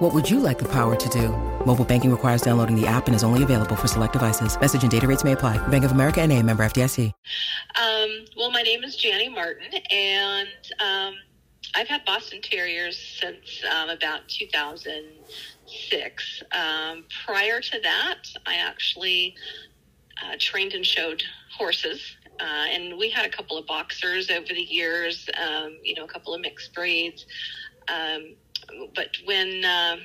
What would you like the power to do? Mobile banking requires downloading the app and is only available for select devices. Message and data rates may apply. Bank of America and a member FDIC. Um, well, my name is Jani Martin, and um, I've had Boston Terriers since um, about 2006. Um, prior to that, I actually uh, trained and showed horses. Uh, and we had a couple of boxers over the years, um, you know, a couple of mixed breeds. Um, but when uh,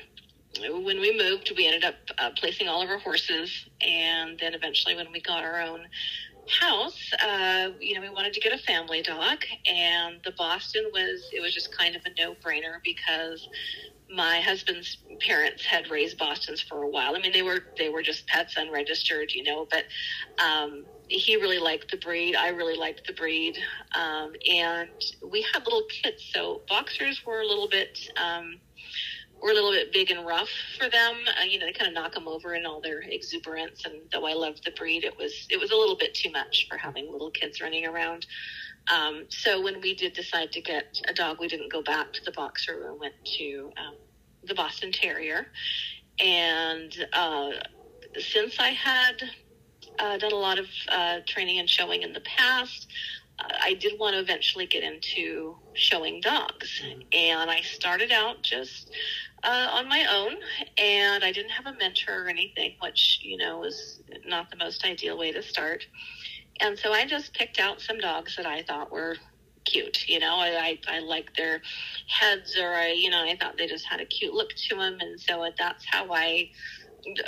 when we moved, we ended up uh, placing all of our horses, and then eventually, when we got our own house, uh, you know, we wanted to get a family dog, and the Boston was it was just kind of a no brainer because my husband's parents had raised Bostons for a while. I mean, they were they were just pets unregistered, you know, but um, he really liked the breed. I really liked the breed, um, and we had little kids, so boxers were a little bit. Um, were a little bit big and rough for them. Uh, you know, they kind of knock them over in all their exuberance. And though I loved the breed, it was it was a little bit too much for having little kids running around. Um, so when we did decide to get a dog, we didn't go back to the boxer. We went to um, the Boston Terrier. And uh, since I had uh, done a lot of uh, training and showing in the past, I did want to eventually get into showing dogs. And I started out just uh, on my own, and I didn't have a mentor or anything, which, you know, was not the most ideal way to start. And so I just picked out some dogs that I thought were cute. You know, I, I, I liked their heads, or I, you know, I thought they just had a cute look to them. And so that's how I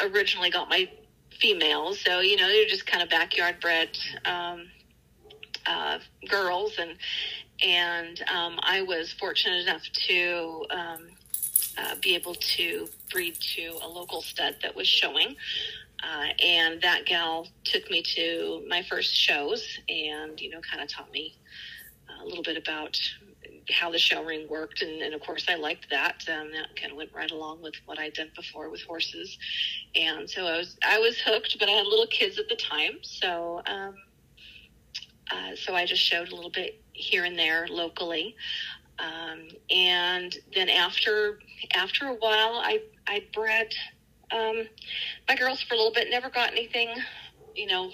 originally got my females. So, you know, they're just kind of backyard bred um, uh, girls. And, and um, I was fortunate enough to um, uh, be able to breed to a local stud that was showing. Uh, and that gal took me to my first shows and, you know, kind of taught me a little bit about how the show ring worked. And, and of course, I liked that. Um, that kind of went right along with what I'd done before with horses. And so I was, I was hooked, but I had little kids at the time. So, um, uh, so I just showed a little bit here and there locally. Um, and then after after a while, I I bred um, my girls for a little bit. Never got anything, you know,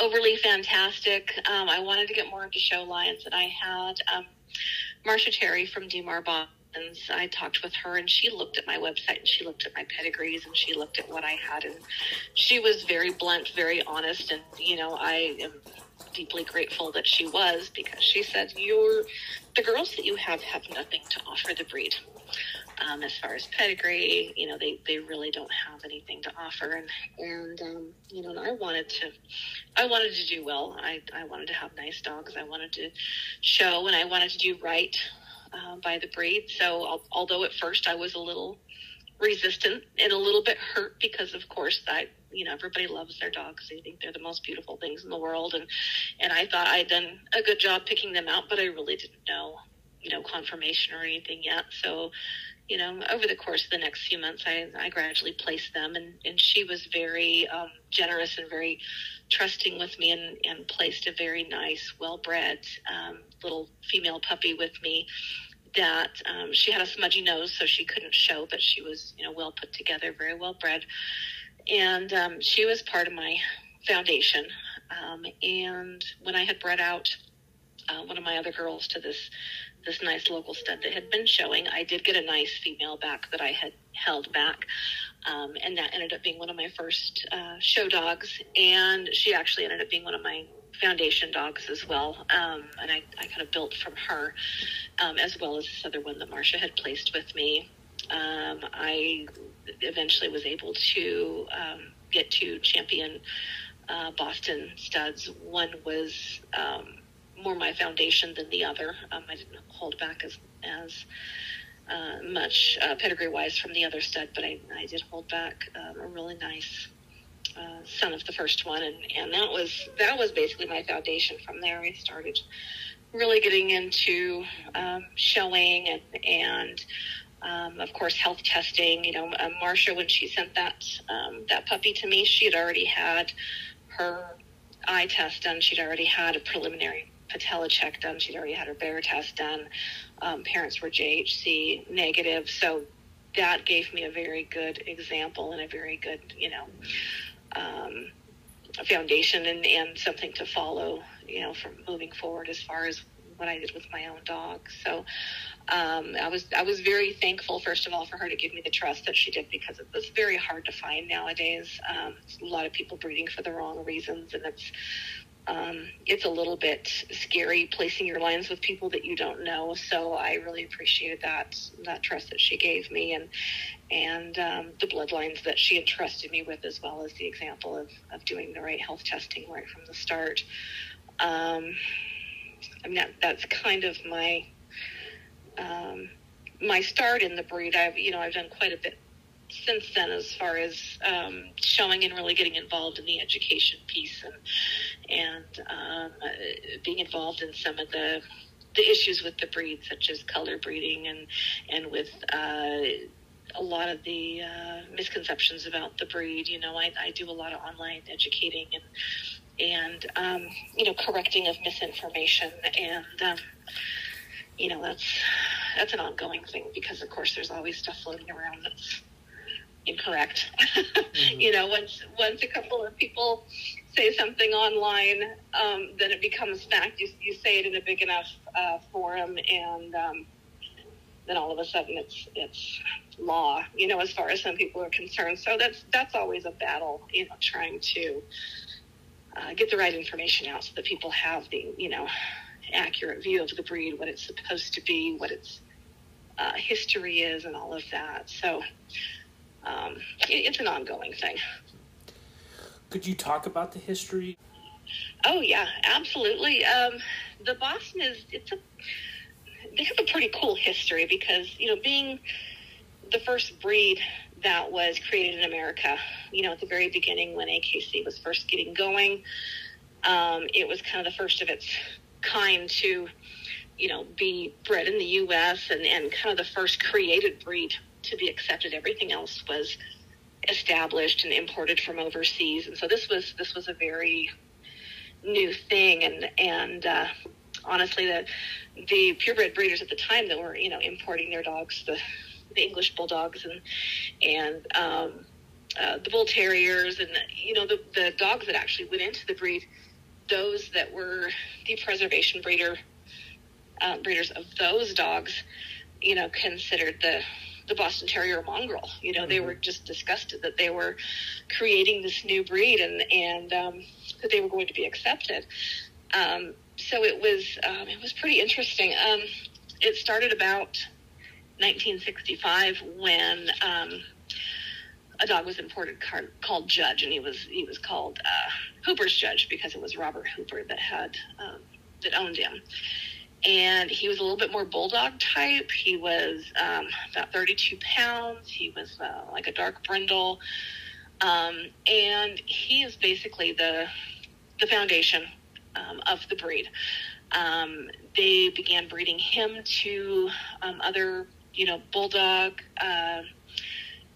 overly fantastic. Um, I wanted to get more into show lines, and I had um, Marsha Terry from Dumar Bonds. I talked with her, and she looked at my website, and she looked at my pedigrees, and she looked at what I had, and she was very blunt, very honest, and you know, I am deeply grateful that she was because she said, "You're the girls that you have have nothing to offer the breed." Um, as far as pedigree, you know, they, they really don't have anything to offer. And, and, um, you know, I wanted to, I wanted to do well. I, I wanted to have nice dogs. I wanted to show and I wanted to do right, uh, by the breed. So although at first I was a little resistant and a little bit hurt because of course I you know everybody loves their dogs. They think they're the most beautiful things in the world. And and I thought I'd done a good job picking them out but I really didn't know you know conformation or anything yet. So you know over the course of the next few months I, I gradually placed them. And and she was very um, generous and very trusting with me and and placed a very nice well bred um, little female puppy with me that um, she had a smudgy nose, so she couldn't show, but she was, you know, well put together, very well bred, and um, she was part of my foundation. Um, and when I had bred out uh, one of my other girls to this this nice local stud that had been showing, I did get a nice female back that I had held back. Um, and that ended up being one of my first uh, show dogs. And she actually ended up being one of my foundation dogs as well. Um, and I, I kind of built from her, um, as well as this other one that Marsha had placed with me. Um, I eventually was able to um, get to champion uh, Boston studs. One was um, more my foundation than the other. Um, I didn't hold back as, as uh, much uh, pedigree wise from the other stud, but I, I did hold back a really nice uh, son of the first one, and, and that was that was basically my foundation. From there, I started really getting into um, showing and and um, of course health testing. You know, uh, Marsha when she sent that um, that puppy to me, she had already had her eye test done. She'd already had a preliminary patella check done. She'd already had her BAER test done. Um, parents were JHC negative, so that gave me a very good example and a very good, you know, um, a foundation and, and something to follow, you know, from moving forward as far as what I did with my own dog. So um, I was I was very thankful, first of all, for her to give me the trust that she did because it was very hard to find nowadays. Um, a lot of people breeding for the wrong reasons, and it's um, it's a little bit scary placing your lines with people that you don't know. So I really appreciated that that trust that she gave me, and and um, the bloodlines that she entrusted me with, as well as the example of of doing the right health testing right from the start. Um, I mean that, that's kind of my um, my start in the breed. I've you know I've done quite a bit since then as far as um, showing and really getting involved in the education piece and and um, uh, being involved in some of the the issues with the breed, such as color breeding and and with uh, a lot of the uh, misconceptions about the breed. You know, I, I do a lot of online educating and and um, you know correcting of misinformation and um, you know that's that's an ongoing thing because of course there's always stuff floating around that's incorrect. mm-hmm. you know, once once a couple of people say something online, um, then it becomes fact. You, you say it in a big enough uh, forum, and um, then all of a sudden it's it's law. You know, as far as some people are concerned. So that's that's always a battle. You know, trying to uh, get the right information out so that people have the you know accurate view of the breed, what it's supposed to be, what its uh, history is, and all of that. So um, it, it's an ongoing thing. Could you talk about the history? Oh yeah, absolutely. Um, the Boston is it's a they have a pretty cool history because you know being the first breed that was created in America. You know, at the very beginning when AKC was first getting going, um, it was kind of the first of its kind to, you know, be bred in the U.S. and, and kind of the first created breed to be accepted. Everything else was established and imported from overseas, and so this was this was a very new thing. And and uh, honestly, the the purebred breeders at the time that were you know importing their dogs, the the English bulldogs and and um, uh, the bull terriers, and you know the the dogs that actually went into the breed, those that were the preservation breeder uh, breeders of those dogs, you know, considered the the Boston Terrier mongrel. You know, mm-hmm. they were just disgusted that they were creating this new breed and and um, that they were going to be accepted. Um, so it was um, it was pretty interesting. Um, it started about 1965 when um, a dog was imported car- called Judge, and he was he was called uh, Hooper's Judge because it was Robert Hooper that had um, that owned him and he was a little bit more bulldog type. He was um, about 32 pounds. He was uh, like a dark brindle, um, and he is basically the the foundation um, of the breed. Um, they began breeding him to um, other, you know, bulldog uh,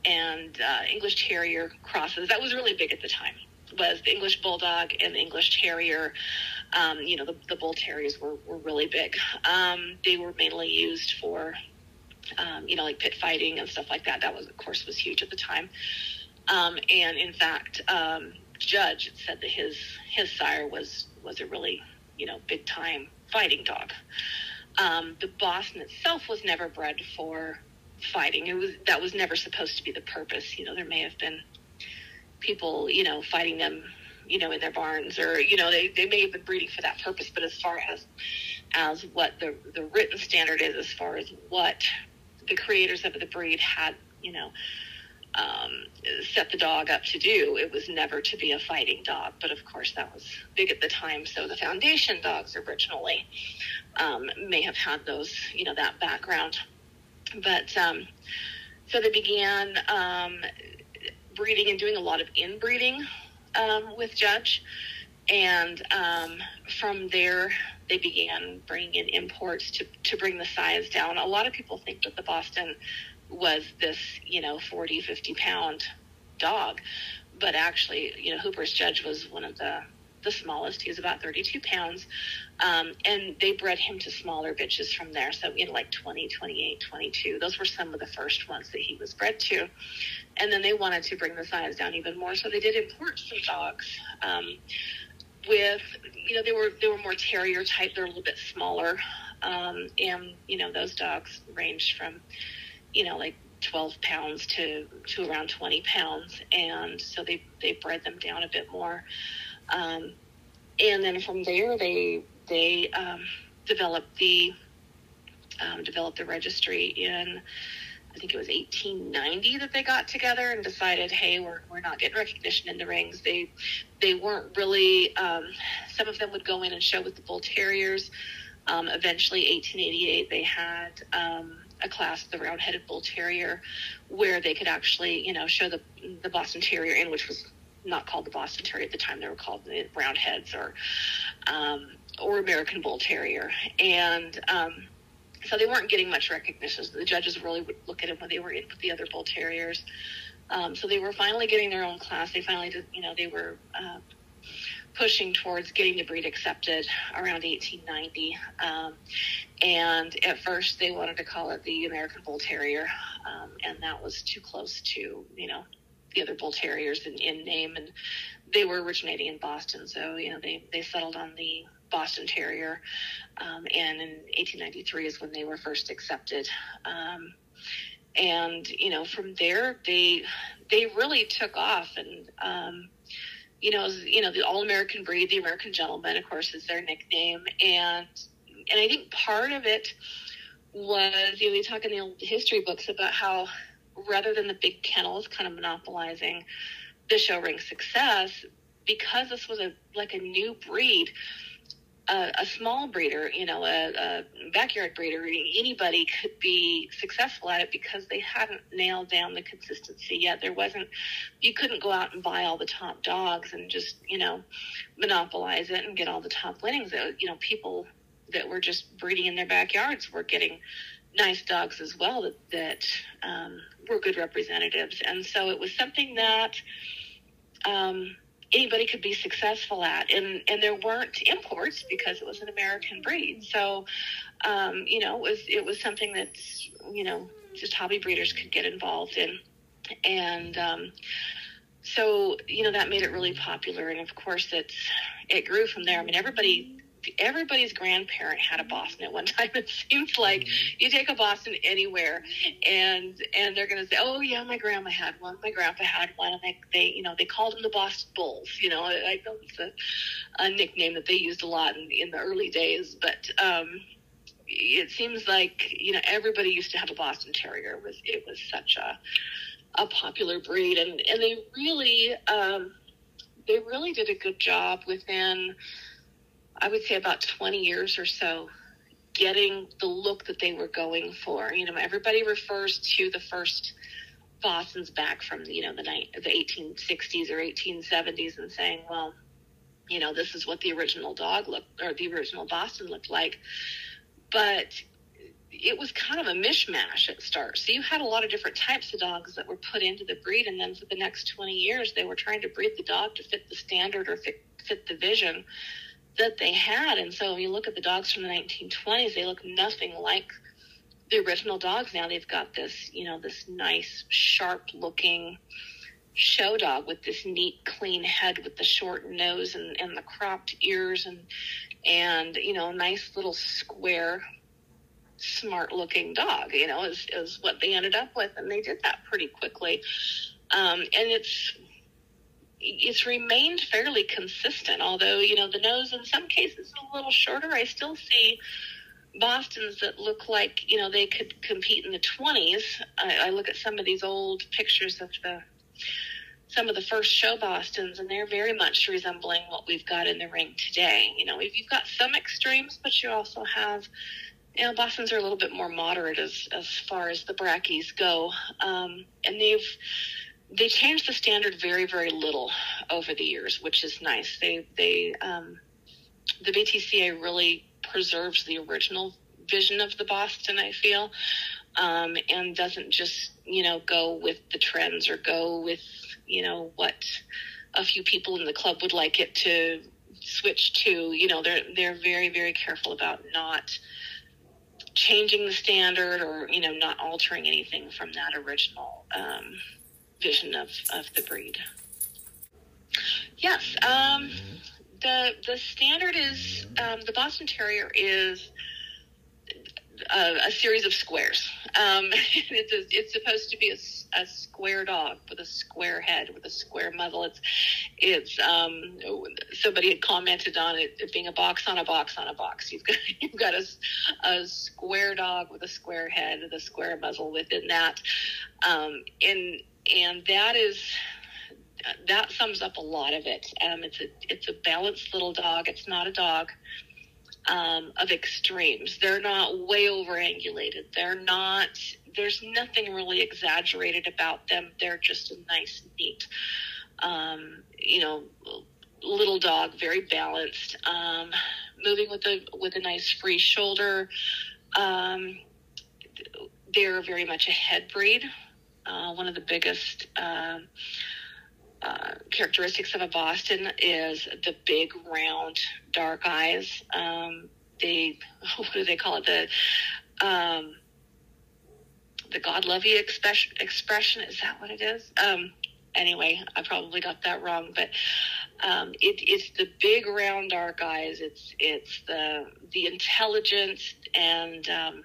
and uh, English Terrier crosses. That was really big at the time. Was the English Bulldog and the English Terrier um, you know, the, the bull terriers were, were really big. Um, they were mainly used for, um, you know, like pit fighting and stuff like that. That was, of course, was huge at the time. Um, and in fact, um, Judge said that his his sire was was a really, you know, big time fighting dog. Um, the Boston itself was never bred for fighting. It was that was never supposed to be the purpose. You know, there may have been people, you know, fighting them you know, in their barns or, you know, they, they may have been breeding for that purpose, but as far as, as what the, the written standard is, as far as what the creators of the breed had, you know, um, set the dog up to do, it was never to be a fighting dog. But of course, that was big at the time. So the foundation dogs originally um, may have had those, you know, that background. But um, so they began um, breeding and doing a lot of inbreeding um, with Judge. And um, from there, they began bringing in imports to, to bring the size down. A lot of people think that the Boston was this, you know, 40, 50 pound dog. But actually, you know, Hooper's Judge was one of the, the smallest. He was about 32 pounds. Um, and they bred him to smaller bitches from there. So, you know, like 20, 28, 22. Those were some of the first ones that he was bred to. And then they wanted to bring the size down even more. So they did import some dogs. Um, with you know they were they were more terrier type they're a little bit smaller um, and you know those dogs ranged from you know like 12 pounds to to around 20 pounds and so they they bred them down a bit more um, and then from there they they um, developed the um, developed the registry in I think it was 1890 that they got together and decided, hey, we're, we're not getting recognition in the rings. They they weren't really. Um, some of them would go in and show with the bull terriers. Um, eventually, 1888, they had um, a class, the round-headed bull terrier, where they could actually, you know, show the the Boston Terrier in, which was not called the Boston Terrier at the time. They were called the Roundheads or um, or American Bull Terrier, and um, so they weren't getting much recognition. The judges really would look at them when they were in with the other bull terriers. Um, so they were finally getting their own class. They finally did, you know, they were uh, pushing towards getting the breed accepted around 1890. Um, and at first they wanted to call it the American Bull Terrier, um, and that was too close to, you know, the other bull terriers in, in name. And they were originating in Boston, so you know they they settled on the Boston Terrier, um, and in 1893 is when they were first accepted. Um, and you know, from there they they really took off, and um, you know, you know, the All American breed, the American Gentleman, of course, is their nickname, and and I think part of it was you know we talk in the old history books about how rather than the big kennels kind of monopolizing the show ring success, because this was a like a new breed, a, a small breeder, you know, a, a backyard breeder, anybody could be successful at it because they hadn't nailed down the consistency yet. There wasn't, you couldn't go out and buy all the top dogs and just, you know, monopolize it and get all the top winnings. You know, people that were just breeding in their backyards were getting nice dogs as well that, that um, were good representatives. And so it was something that, um, anybody could be successful at. And, and there weren't imports because it was an American breed. So, um, you know, it was, it was something that, you know, just hobby breeders could get involved in. And, um, so, you know, that made it really popular. And of course, it's, it grew from there. I mean, everybody everybody's grandparent had a Boston at one time. It seems like mm-hmm. you take a Boston anywhere, and and they're going to say, "Oh yeah, my grandma had one, my grandpa had one," and they they you know they called them the Boston Bulls. You know, I know it's a, a nickname that they used a lot in, in the early days, but. um it seems like you know everybody used to have a Boston Terrier. It was it was such a a popular breed, and and they really um, they really did a good job within I would say about 20 years or so, getting the look that they were going for. You know, everybody refers to the first Boston's back from you know the night the 1860s or 1870s and saying, well, you know, this is what the original dog looked or the original Boston looked like, but it was kind of a mishmash at start. So you had a lot of different types of dogs that were put into the breed, and then for the next 20 years, they were trying to breed the dog to fit the standard or fit, fit the vision that they had. And so when you look at the dogs from the 1920s, they look nothing like the original dogs. Now they've got this, you know, this nice, sharp looking show dog with this neat, clean head with the short nose and, and the cropped ears and, and, you know, nice little square, smart looking dog, you know, is, is what they ended up with. And they did that pretty quickly. Um, and it's it's remained fairly consistent. Although you know the nose in some cases is a little shorter, I still see Boston's that look like you know they could compete in the twenties. I, I look at some of these old pictures of the some of the first show Bostons, and they're very much resembling what we've got in the ring today. You know, you've got some extremes, but you also have, you know, Bostons are a little bit more moderate as as far as the brachys go, um, and they've they changed the standard very, very little over the years, which is nice. They they um, the BTCA really preserves the original vision of the Boston. I feel, um, and doesn't just you know go with the trends or go with you know what a few people in the club would like it to switch to. You know, they're they're very very careful about not changing the standard or you know not altering anything from that original um, vision of, of the breed. Yes, um, the the standard is um, the Boston Terrier is a, a series of squares. Um, it's a, it's supposed to be a, a, square dog with a square head with a square muzzle. It's it's um, somebody had commented on it, it being a box on a box on a box. You've got you've got a, a square dog with a square head with a square muzzle within that, um, and that is that sums up a lot of it. Um, it's a it's a balanced little dog. It's not a dog um, of extremes. They're not way overangulated. They're not. There's nothing really exaggerated about them. They're just a nice, neat, um, you know, little dog, very balanced, um, moving with a with a nice free shoulder. Um, they're very much a head breed. Uh, one of the biggest. Uh, uh, characteristics of a Boston is the big, round, dark eyes. Um, they, what do they call it? The, um, the God love you expression, expression. Is that what it is? Um, anyway, I probably got that wrong, but um, it, it's the big, round, dark eyes. It's it's the the intelligence and um,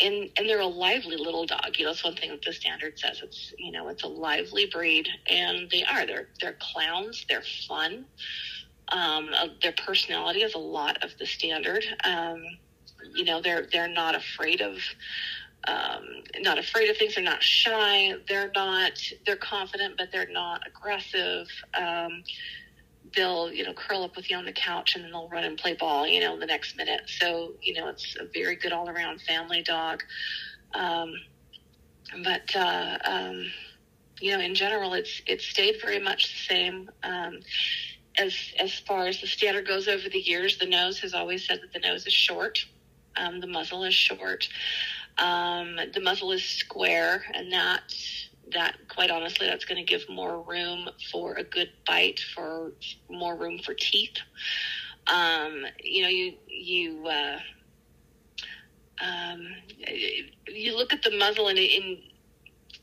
and and they're a lively little dog. You know, that's one thing that the standard says. It's you know, it's a lively breed, and they are. They're they're clowns. They're fun. Um, uh, their personality is a lot of the standard. Um, you know, they're they're not afraid of um, not afraid of things. They're not shy. They're not. They're confident, but they're not aggressive. Um, they'll you know curl up with you on the couch and then they'll run and play ball you know the next minute. So you know it's a very good all around family dog. Um, but uh, um, you know in general it's it's stayed very much the same. Um, as as far as the standard goes over the years the nose has always said that the nose is short. Um, the muzzle is short. Um, the muzzle is square and that that quite honestly that's going to give more room for a good bite for more room for teeth. Um, you know you you uh, um, you look at the muzzle and, and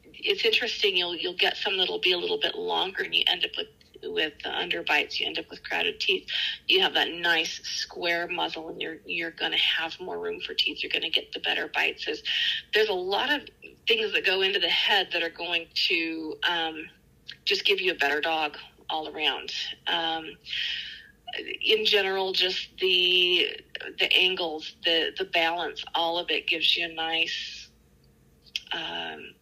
it's interesting you'll you'll get some that'll be a little bit longer and you end up with with the underbites, you end up with crowded teeth. You have that nice square muzzle, and you're you're going to have more room for teeth. You're going to get the better bites. There's, there's a lot of things that go into the head that are going to um, just give you a better dog all around. Um, in general, just the the angles, the the balance, all of it gives you a nice. Um,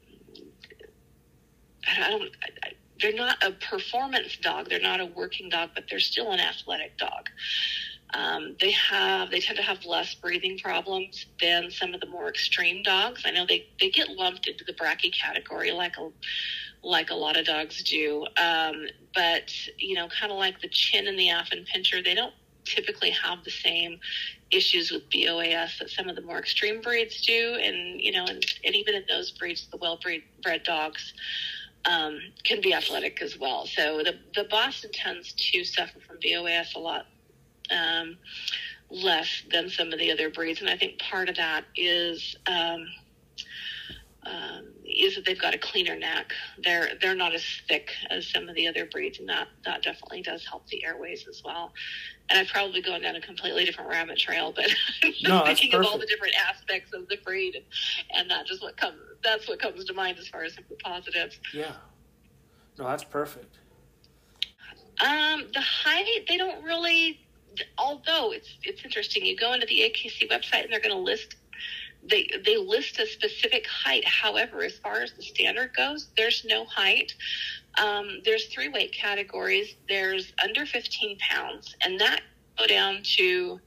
I don't. I, they're not a performance dog. They're not a working dog, but they're still an athletic dog. Um, they have they tend to have less breathing problems than some of the more extreme dogs. I know they, they get lumped into the brachy category like a like a lot of dogs do. Um, but you know, kind of like the chin and the Affenpinscher, they don't typically have the same issues with BOAS that some of the more extreme breeds do. And you know, and, and even in those breeds, the well bred dogs um, can be athletic as well. So the, the Boston tends to suffer from BOAS a lot um, less than some of the other breeds, and I think part of that is um, um, is that they've got a cleaner neck. They're they're not as thick as some of the other breeds, and that that definitely does help the airways as well. And I've probably gone down a completely different rabbit trail, but I'm just no, thinking of all the different aspects of the breed, and, and that just what comes that's what comes to mind as far as the positives. Yeah, no, that's perfect. Um, the height they don't really. Although it's it's interesting, you go into the AKC website and they're going to list they they list a specific height. However, as far as the standard goes, there's no height. Um, there's three weight categories. There's under 15 pounds, and that go down to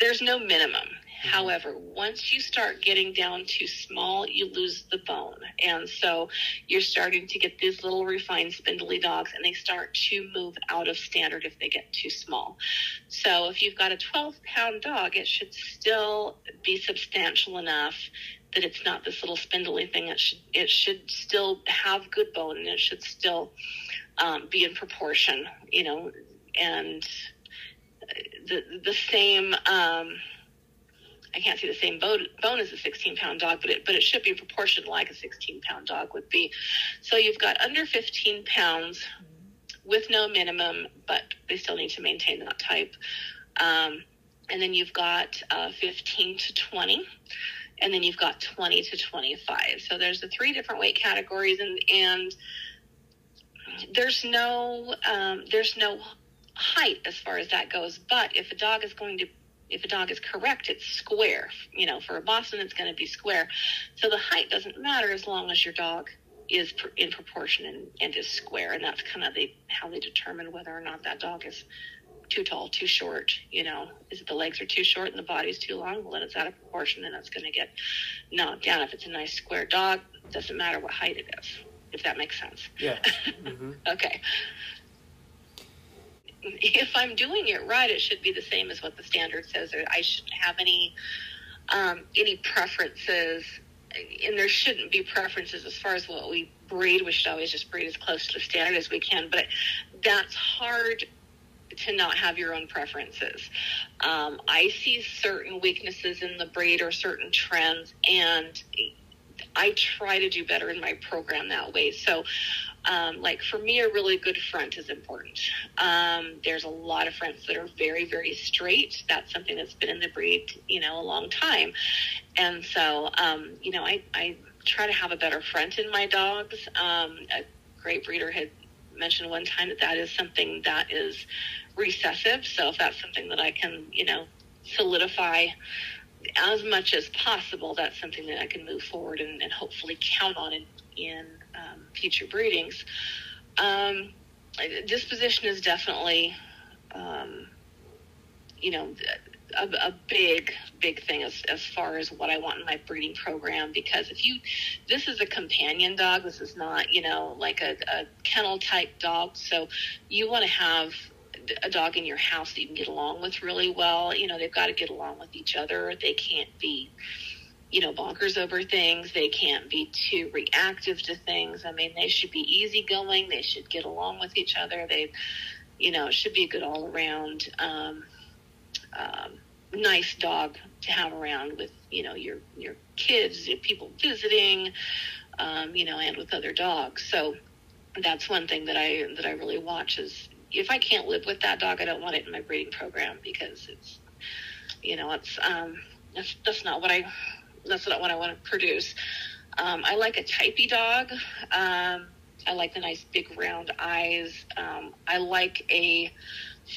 there's no minimum. However, once you start getting down too small, you lose the bone. And so you're starting to get these little refined spindly dogs and they start to move out of standard if they get too small. So if you've got a 12 pound dog, it should still be substantial enough that it's not this little spindly thing. It should, it should still have good bone and it should still um, be in proportion, you know, and the, the same, um, I can't see the same bone, bone as a 16 pound dog, but it, but it should be proportioned like a 16 pound dog would be. So you've got under 15 pounds with no minimum, but they still need to maintain that type. Um, and then you've got uh, 15 to 20, and then you've got 20 to 25. So there's the three different weight categories, and and there's no um, there's no height as far as that goes. But if a dog is going to if a dog is correct, it's square. You know, for a Boston, it's going to be square. So the height doesn't matter as long as your dog is in proportion and, and is square. And that's kind of the, how they determine whether or not that dog is too tall, too short. You know, is it the legs are too short and the body's too long? Well, then it's out of proportion and it's going to get knocked down. If it's a nice square dog, doesn't matter what height it is. If that makes sense. Yeah. Mm-hmm. okay if I'm doing it right, it should be the same as what the standard says. I shouldn't have any um, any preferences, and there shouldn't be preferences as far as what we breed. We should always just breed as close to the standard as we can. But that's hard to not have your own preferences. Um, I see certain weaknesses in the breed or certain trends, and I try to do better in my program that way. So um, like for me, a really good front is important. Um, there's a lot of fronts that are very, very straight. That's something that's been in the breed, you know, a long time. And so, um, you know, I, I try to have a better front in my dogs. Um, a great breeder had mentioned one time that that is something that is recessive. So if that's something that I can, you know, solidify as much as possible, that's something that I can move forward and, and hopefully count on in, in um, future breedings. Um, disposition is definitely, um, you know, a, a, big, big thing as, as far as what I want in my breeding program. Because if you, this is a companion dog, this is not, you know, like a, a kennel type dog. So you want to have a dog in your house that you can get along with really well. You know, they've got to get along with each other. They can't be, you know, bonkers over things. They can't be too reactive to things. I mean, they should be easygoing. They should get along with each other. They, you know, should be a good all around, um, um, nice dog to have around with, you know, your, your kids, your people visiting, um, you know, and with other dogs. So that's one thing that I, that I really watch is, if I can't live with that dog, I don't want it in my breeding program because it's, you know, it's um, that's that's not what I that's not what I want to produce. Um, I like a typey dog. Um, I like the nice big round eyes. Um, I like a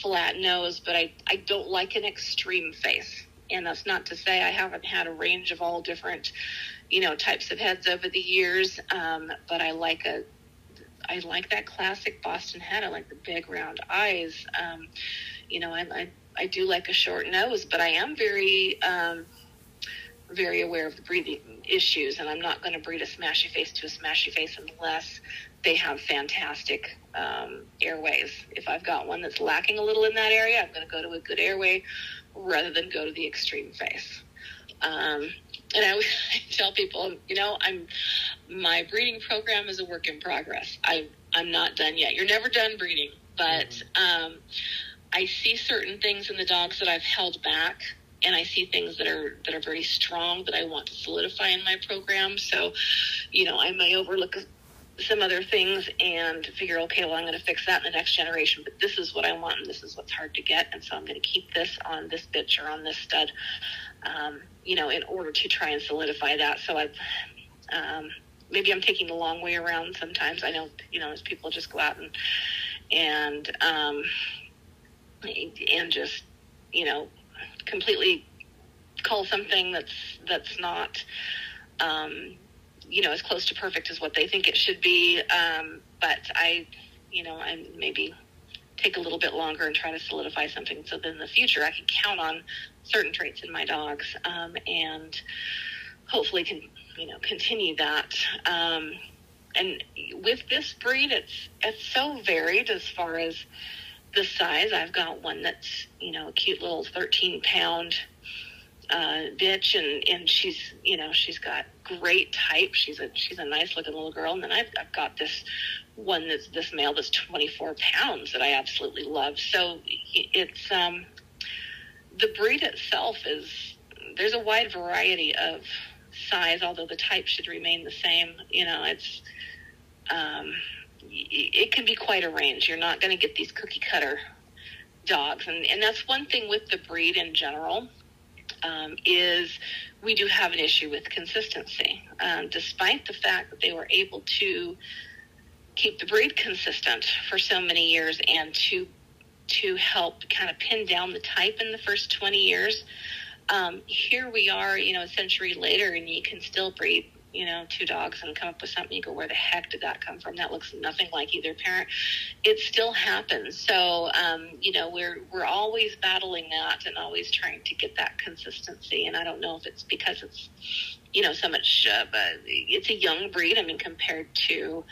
flat nose, but I, I don't like an extreme face. And that's not to say I haven't had a range of all different, you know, types of heads over the years. Um, but I like a I like that classic Boston head. I like the big round eyes. Um, you know, I, I, I do like a short nose, but I am very um, very aware of the breathing issues, and I'm not going to breed a smashy face to a smashy face unless they have fantastic um, airways. If I've got one that's lacking a little in that area, I'm going to go to a good airway rather than go to the extreme face. Um, and I always tell people, you know, I'm my breeding program is a work in progress. I I'm not done yet. You're never done breeding, but mm-hmm. um, I see certain things in the dogs that I've held back, and I see things that are that are very strong that I want to solidify in my program. So, you know, I may overlook some other things and figure, okay, well, I'm going to fix that in the next generation, but this is what I want, and this is what's hard to get, and so I'm going to keep this on this bitch or on this stud um, you know, in order to try and solidify that. So I've, um, maybe I'm taking the long way around sometimes. I know, you know, as people just go out and, and, um, and just, you know, completely call something that's, that's not, um, you know, as close to perfect as what they think it should be. Um, but I, you know, I'm maybe take a little bit longer and try to solidify something so that in the future I can count on certain traits in my dogs um, and hopefully can you know continue that. Um, and with this breed, it's it's so varied as far as the size. I've got one that's you know a cute little thirteen pound uh, bitch, and and she's you know she's got great type. She's a she's a nice looking little girl, and then I've, I've got this one that's this male that's 24 pounds that I absolutely love. So it's um, the breed itself is there's a wide variety of size, although the type should remain the same. You know, it's um, it can be quite a range. You're not going to get these cookie cutter dogs, and and that's one thing with the breed in general. Um, is we do have an issue with consistency, um, despite the fact that they were able to keep the breed consistent for so many years and to to help kind of pin down the type in the first 20 years. Um, here we are, you know, a century later, and you can still breed, you know, two dogs and come up with something. You go, where the heck did that come from? That looks nothing like either parent. It still happens. So, um, you know, we're we're always battling that and always trying to get that consistency. And I don't know if it's because it's, you know, so much. Uh, but it's a young breed. I mean, compared to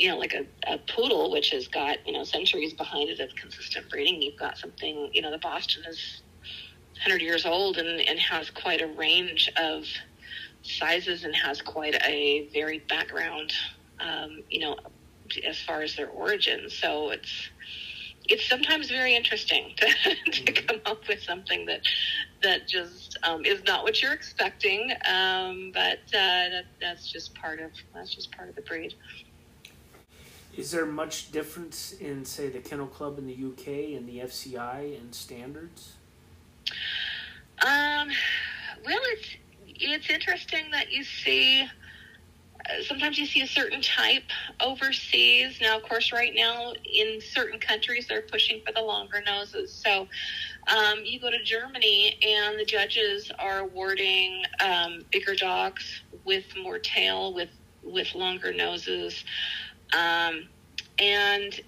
you know, like a, a poodle, which has got, you know, centuries behind it of consistent breeding. You've got something, you know, the Boston is 100 years old and, and has quite a range of sizes and has quite a varied background, um, you know, as far as their origin. So it's, it's sometimes very interesting to, to mm-hmm. come up with something that that just um, is not what you're expecting. Um, but uh, that, that's just part of that's just part of the breed. Is there much difference in, say, the Kennel Club in the UK and the FCI and standards? Um, well, it's it's interesting that you see. Uh, sometimes you see a certain type overseas. Now, of course, right now in certain countries they're pushing for the longer noses. So, um, you go to Germany and the judges are awarding um, bigger dogs with more tail, with with longer noses. Um, and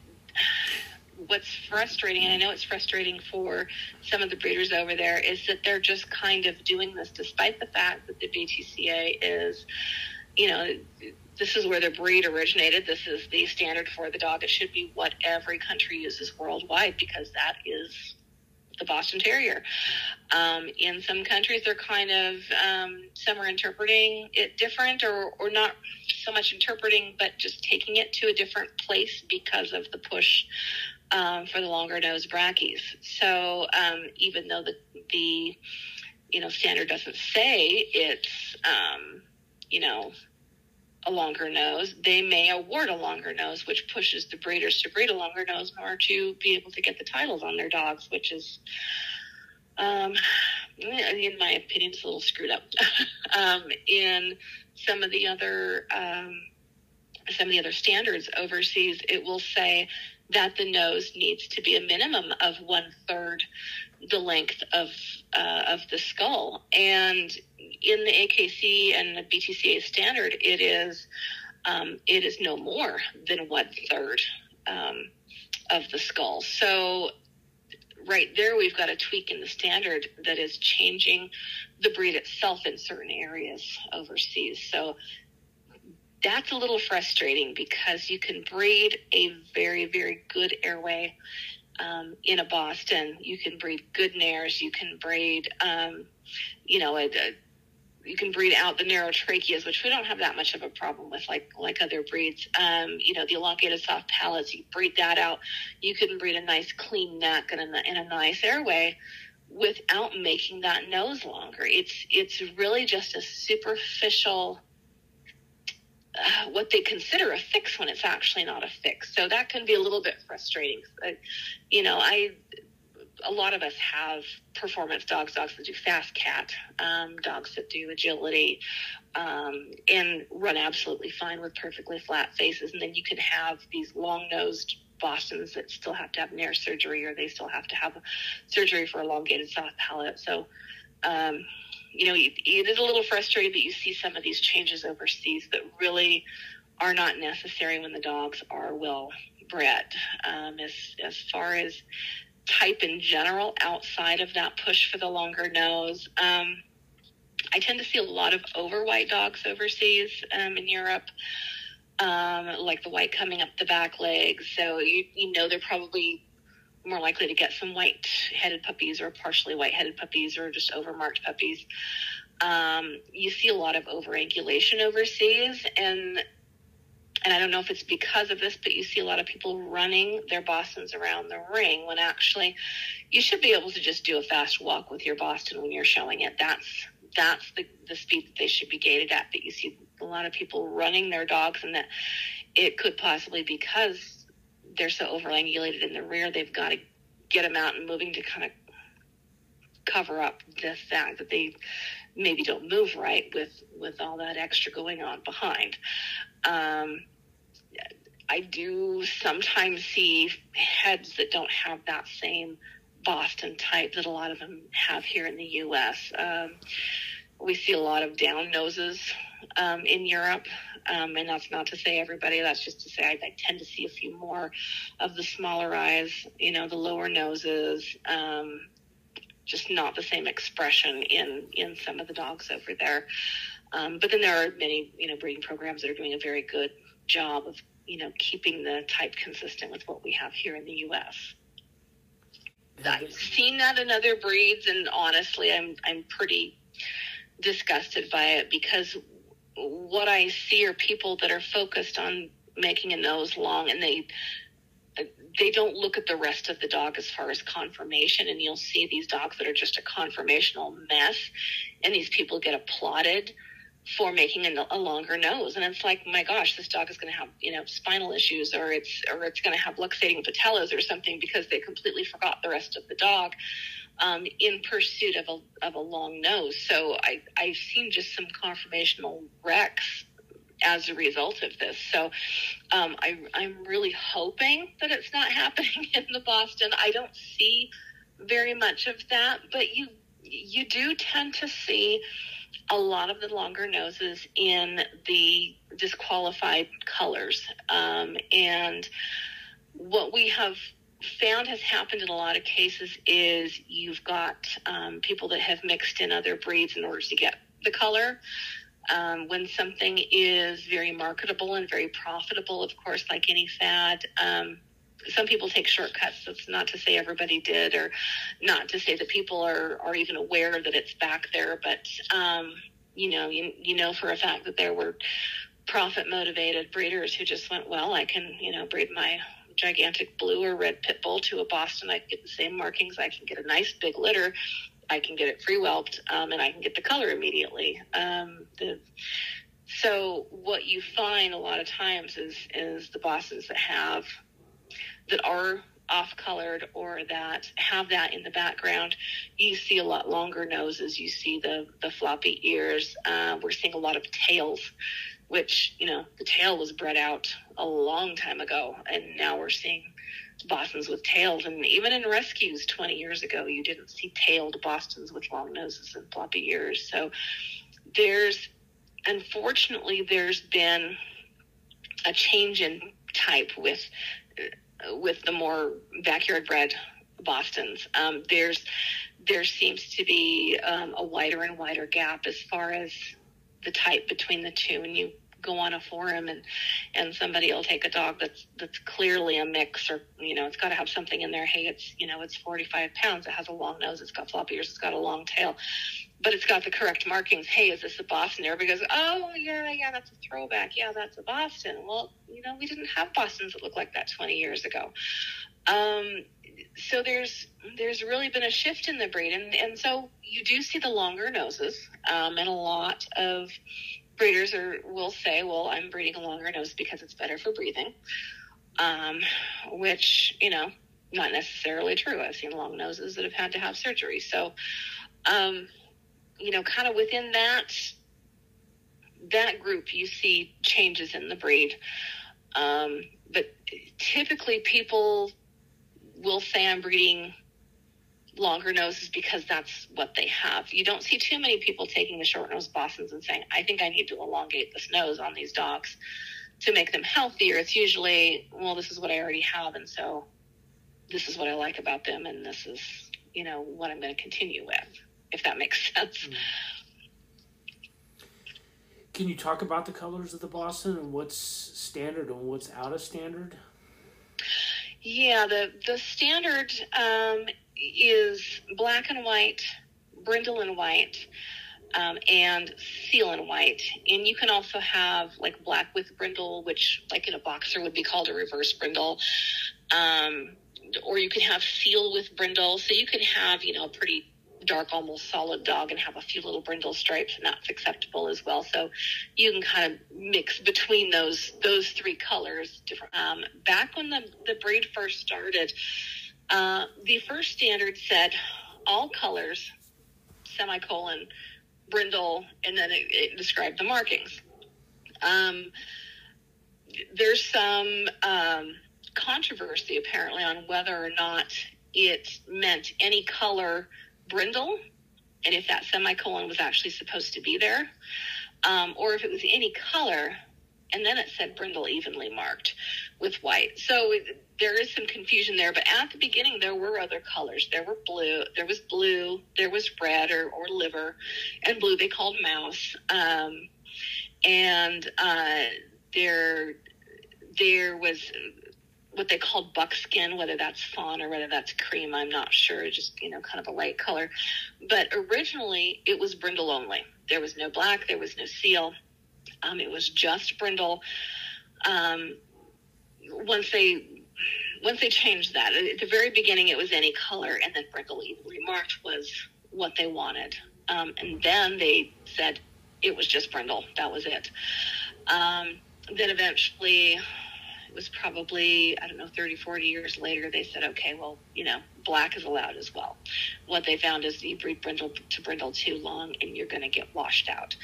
what's frustrating, and I know it's frustrating for some of the breeders over there, is that they're just kind of doing this despite the fact that the BTCA is, you know, this is where the breed originated. This is the standard for the dog. It should be what every country uses worldwide because that is the Boston Terrier. Um, in some countries, they're kind of um, some are interpreting it different, or or not so much interpreting, but just taking it to a different place because of the push um, for the longer nose brachys. So um, even though the the you know standard doesn't say it's um, you know a longer nose, they may award a longer nose, which pushes the breeders to breed a longer nose order to be able to get the titles on their dogs, which is, um, in my opinion, it's a little screwed up. um, in some of the other um, some of the other standards overseas, it will say that the nose needs to be a minimum of one third the length of uh, of the skull, and in the AKC and the BTCA standard, it is um, it is no more than one third um, of the skull. So right there, we've got a tweak in the standard that is changing the breed itself in certain areas overseas. So that's a little frustrating because you can breed a very, very good airway um, in a Boston. You can breed good nares. You can breed, um, you know, a, a you can breed out the narrow tracheas, which we don't have that much of a problem with, like like other breeds. Um, you know, the elongated soft palates, you breed that out. You can breed a nice clean neck and a, and a nice airway without making that nose longer. It's it's really just a superficial. Uh, what they consider a fix when it's actually not a fix. So that can be a little bit frustrating. But, you know, I a lot of us have performance dogs, dogs that do fast cat, um, dogs that do agility, um, and run absolutely fine with perfectly flat faces. And then you can have these long nosed Bostons that still have to have nair surgery or they still have to have surgery for elongated soft palate. So, um, you know, it, is a little frustrating that you see some of these changes overseas that really are not necessary when the dogs are well bred. Um, as as far as type in general, outside of that push for the longer nose, um, I tend to see a lot of over white dogs overseas um, in Europe. Um, like the white coming up the back legs. So you, you know they're probably more likely to get some white headed puppies or partially white headed puppies or just overmarked puppies. Um, you see a lot of overangulation overseas and and I don't know if it's because of this, but you see a lot of people running their Bostons around the ring when actually you should be able to just do a fast walk with your Boston when you're showing it. That's that's the, the speed that they should be gaited at. But you see a lot of people running their dogs, and that it could possibly because they're so overangulated in the rear, they've got to get them out and moving to kind of cover up the fact that they maybe don't move right with with all that extra going on behind. Um, I do sometimes see heads that don't have that same Boston type that a lot of them have here in the U.S. Um, we see a lot of down noses um, in Europe, um, and that's not to say everybody. That's just to say I, I, tend to see a few more of the smaller eyes, you know, the lower noses. Um, just not the same expression in in some of the dogs over there. Um, but then there are many, you know, breeding programs that are doing a very good job of, you know, keeping the type consistent with what we have here in the U.S. I've seen that in other breeds, and honestly, I'm I'm pretty disgusted by it because what I see are people that are focused on making a nose long, and they they don't look at the rest of the dog as far as conformation. And you'll see these dogs that are just a conformational mess, and these people get applauded for making a, a, longer nose. And it's like, my gosh, this dog is going to have, you know, spinal issues or it's, or it's going to have luxating patellas or something because they completely forgot the rest of the dog um, in pursuit of a, of a long nose. So I, I've seen just some conformational wrecks as a result of this. So um, I, I'm really hoping that it's not happening in the Boston. I don't see very much of that, but you, you do tend to see a lot of the longer noses in the disqualified colors. Um, and what we have found has happened in a lot of cases is you've got um, people that have mixed in other breeds in order to get the color. Um, when something is very marketable and very profitable, of course, like any fad, um, some people take shortcuts. That's not to say everybody did, or not to say that people are, are even aware that it's back there. But um, you know, you you know for a fact that there were profit motivated breeders who just went, well, I can you know breed my gigantic blue or red pit bull to a Boston. I can get the same markings. I can get a nice big litter. I can get it free whelped, um, and I can get the color immediately. Um, the, so what you find a lot of times is is the bosses that have that are off colored or that have that in the background, you see a lot longer noses. You see the, the floppy ears. Uh, we're seeing a lot of tails, which, you know, the tail was bred out a long time ago. And now we're seeing Bostons with tails. And even in rescues 20 years ago, you didn't see tailed Bostons with long noses and floppy ears. So there's, unfortunately, there's been a change in type with with the more backyard bred Bostons. Um, there's there seems to be um, a wider and wider gap as far as the type between the two, and you go on a forum and and somebody will take a dog that's that's clearly a mix or you know it's got to have something in there hey it's you know it's 45 pounds it has a long nose it's got floppy ears it's got a long tail but it's got the correct markings. Hey, is this a Boston? Everybody goes, oh yeah, yeah, that's a throwback. Yeah, that's a Boston. Well, you know, we didn't have Bostons that looked like that 20 years ago. Um, so there's there's really been a shift in the breed, and and so you do see the longer noses, um, and a lot of breeders are will say, well, I'm breeding a longer nose because it's better for breathing, um, which you know, not necessarily true. I've seen long noses that have had to have surgery, so. Um, you know, kind of within that that group, you see changes in the breed. Um, but typically, people will say I'm breeding longer noses because that's what they have. You don't see too many people taking the short nosed Bostons and saying, I think I need to elongate this nose on these dogs to make them healthier, it's usually, well, this is what I already have, and so this is what I like about them, and this is, you know, what I'm going to continue with, if that makes sense. Mm-hmm. Can you talk about the colors of the Boston and what's standard and what's out of standard? Yeah, the the standard um, is black and white, brindle and white, um, and seal and white. And you can also have like black with brindle, which like in a boxer would be called a reverse brindle. Um, or you can have seal with brindle. So you can have, you know, a pretty dark, almost solid dog and have a few little brindle stripes, and that's acceptable as well. So you can kind of mix between those those three colors. Different. Um, back when the the breed first started, uh, the first standard said all colors, semicolon, brindle, and then it, it described the markings. Um, there's some um, controversy apparently on whether or not it meant any color brindle and if that semicolon was actually supposed to be there, um, or if it was any color, and then it said brindle evenly marked with white. So there is some confusion there, but at the beginning there were other colors. There were blue, there was blue, there was red or, or liver, and blue they called mouse. Um, and uh, there there was what they called buckskin, whether that's fawn or whether that's cream, I'm not sure, just, you know, kind of a light color. But originally it was brindle only. There was no black, there was no seal. Um, it was just brindle. Um, once they once they changed that, at the very beginning it was any color, and then brindle evenly marked was what they wanted. Um, and then they said it was just brindle. That was it. Um, then eventually it was probably, I don't know, 30, 40 years later, they said, okay, well, you know, black is allowed as well. What they found is you breed brindle to brindle too long and you're going to get washed out.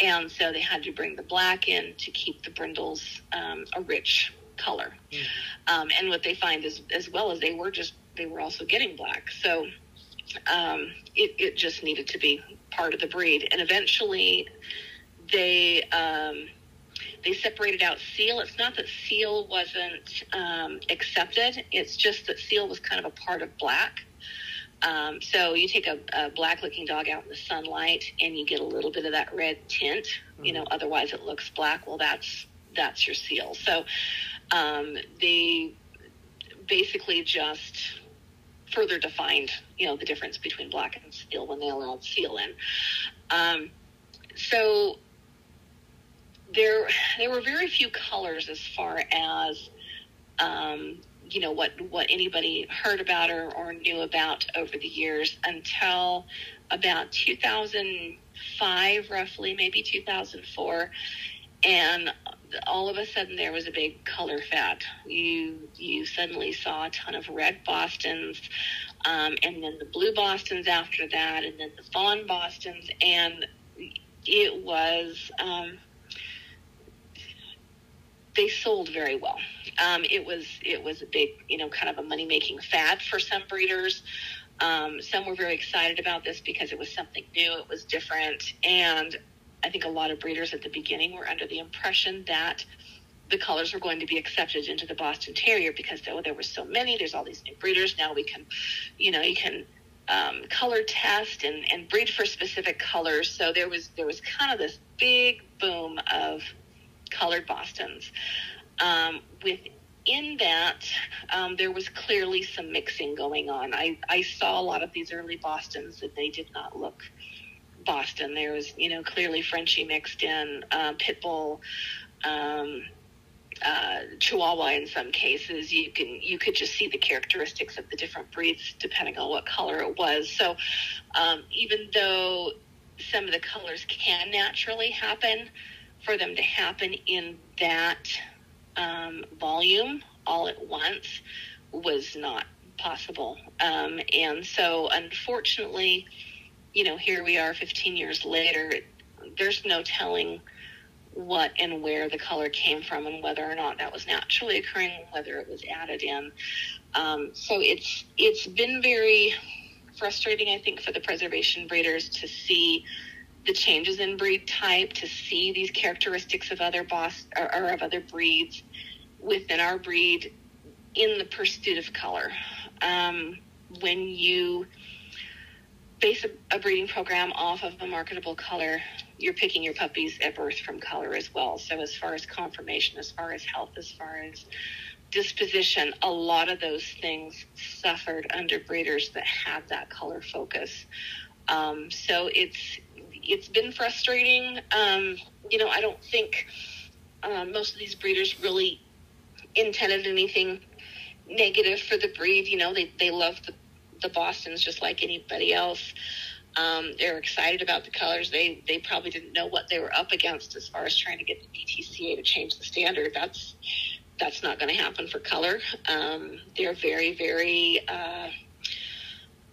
And so they had to bring the black in to keep the brindles um, a rich color. Mm-hmm. Um, and what they find is, as well as they were just, they were also getting black. So um, it, it just needed to be part of the breed. And eventually they, um, they separated out seal. It's not that seal wasn't um, accepted. It's just that seal was kind of a part of black. Um, so you take a, a black looking dog out in the sunlight and you get a little bit of that red tint, you know, mm-hmm. otherwise it looks black. Well, that's, that's your seal. So, um, they basically just further defined, you know, the difference between black and seal when they allowed seal in. Um, so there there were very few colors as far as um, you know what what anybody heard about or, or knew about over the years until about 2005 roughly maybe 2004 and all of a sudden there was a big color fad you you suddenly saw a ton of red bostons um, and then the blue bostons after that and then the fawn bostons and it was um, they sold very well. Um, it was it was a big you know kind of a money making fad for some breeders. Um, some were very excited about this because it was something new, it was different, and I think a lot of breeders at the beginning were under the impression that the colors were going to be accepted into the Boston Terrier because there, there were so many. There's all these new breeders now. We can, you know, you can um, color test and, and breed for specific colors. So there was there was kind of this big boom of colored Bostons. Um, within that, um, there was clearly some mixing going on. I, I saw a lot of these early Bostons that they did not look Boston. There was, you know, clearly Frenchie mixed in, uh, pit bull, um, uh, Chihuahua in some cases. You can you could just see the characteristics of the different breeds depending on what color it was. So um, even though some of the colors can naturally happen, for them to happen in that um, volume all at once was not possible. Um, and so, unfortunately, you know, here we are 15 years later, there's no telling what and where the color came from and whether or not that was naturally occurring, whether it was added in. Um, so it's it's been very frustrating, I think, for the preservation breeders to see the changes in breed type, to see these characteristics of other boss or, or of other breeds within our breed in the pursuit of color. Um, when you base a, breeding program off of a marketable color, you're picking your puppies at birth from color as well. So, as far as conformation, as far as health, as far as disposition, a lot of those things suffered under breeders that had that color focus. Um, so it's it's been frustrating. Um, you know, I don't think um, most of these breeders really intended anything negative for the breed. You know, they they love the the Boston's just like anybody else. Um, they're excited about the colors. They they probably didn't know what they were up against as far as trying to get the BTCA to change the standard. That's that's not going to happen for color. Um, they're very very uh,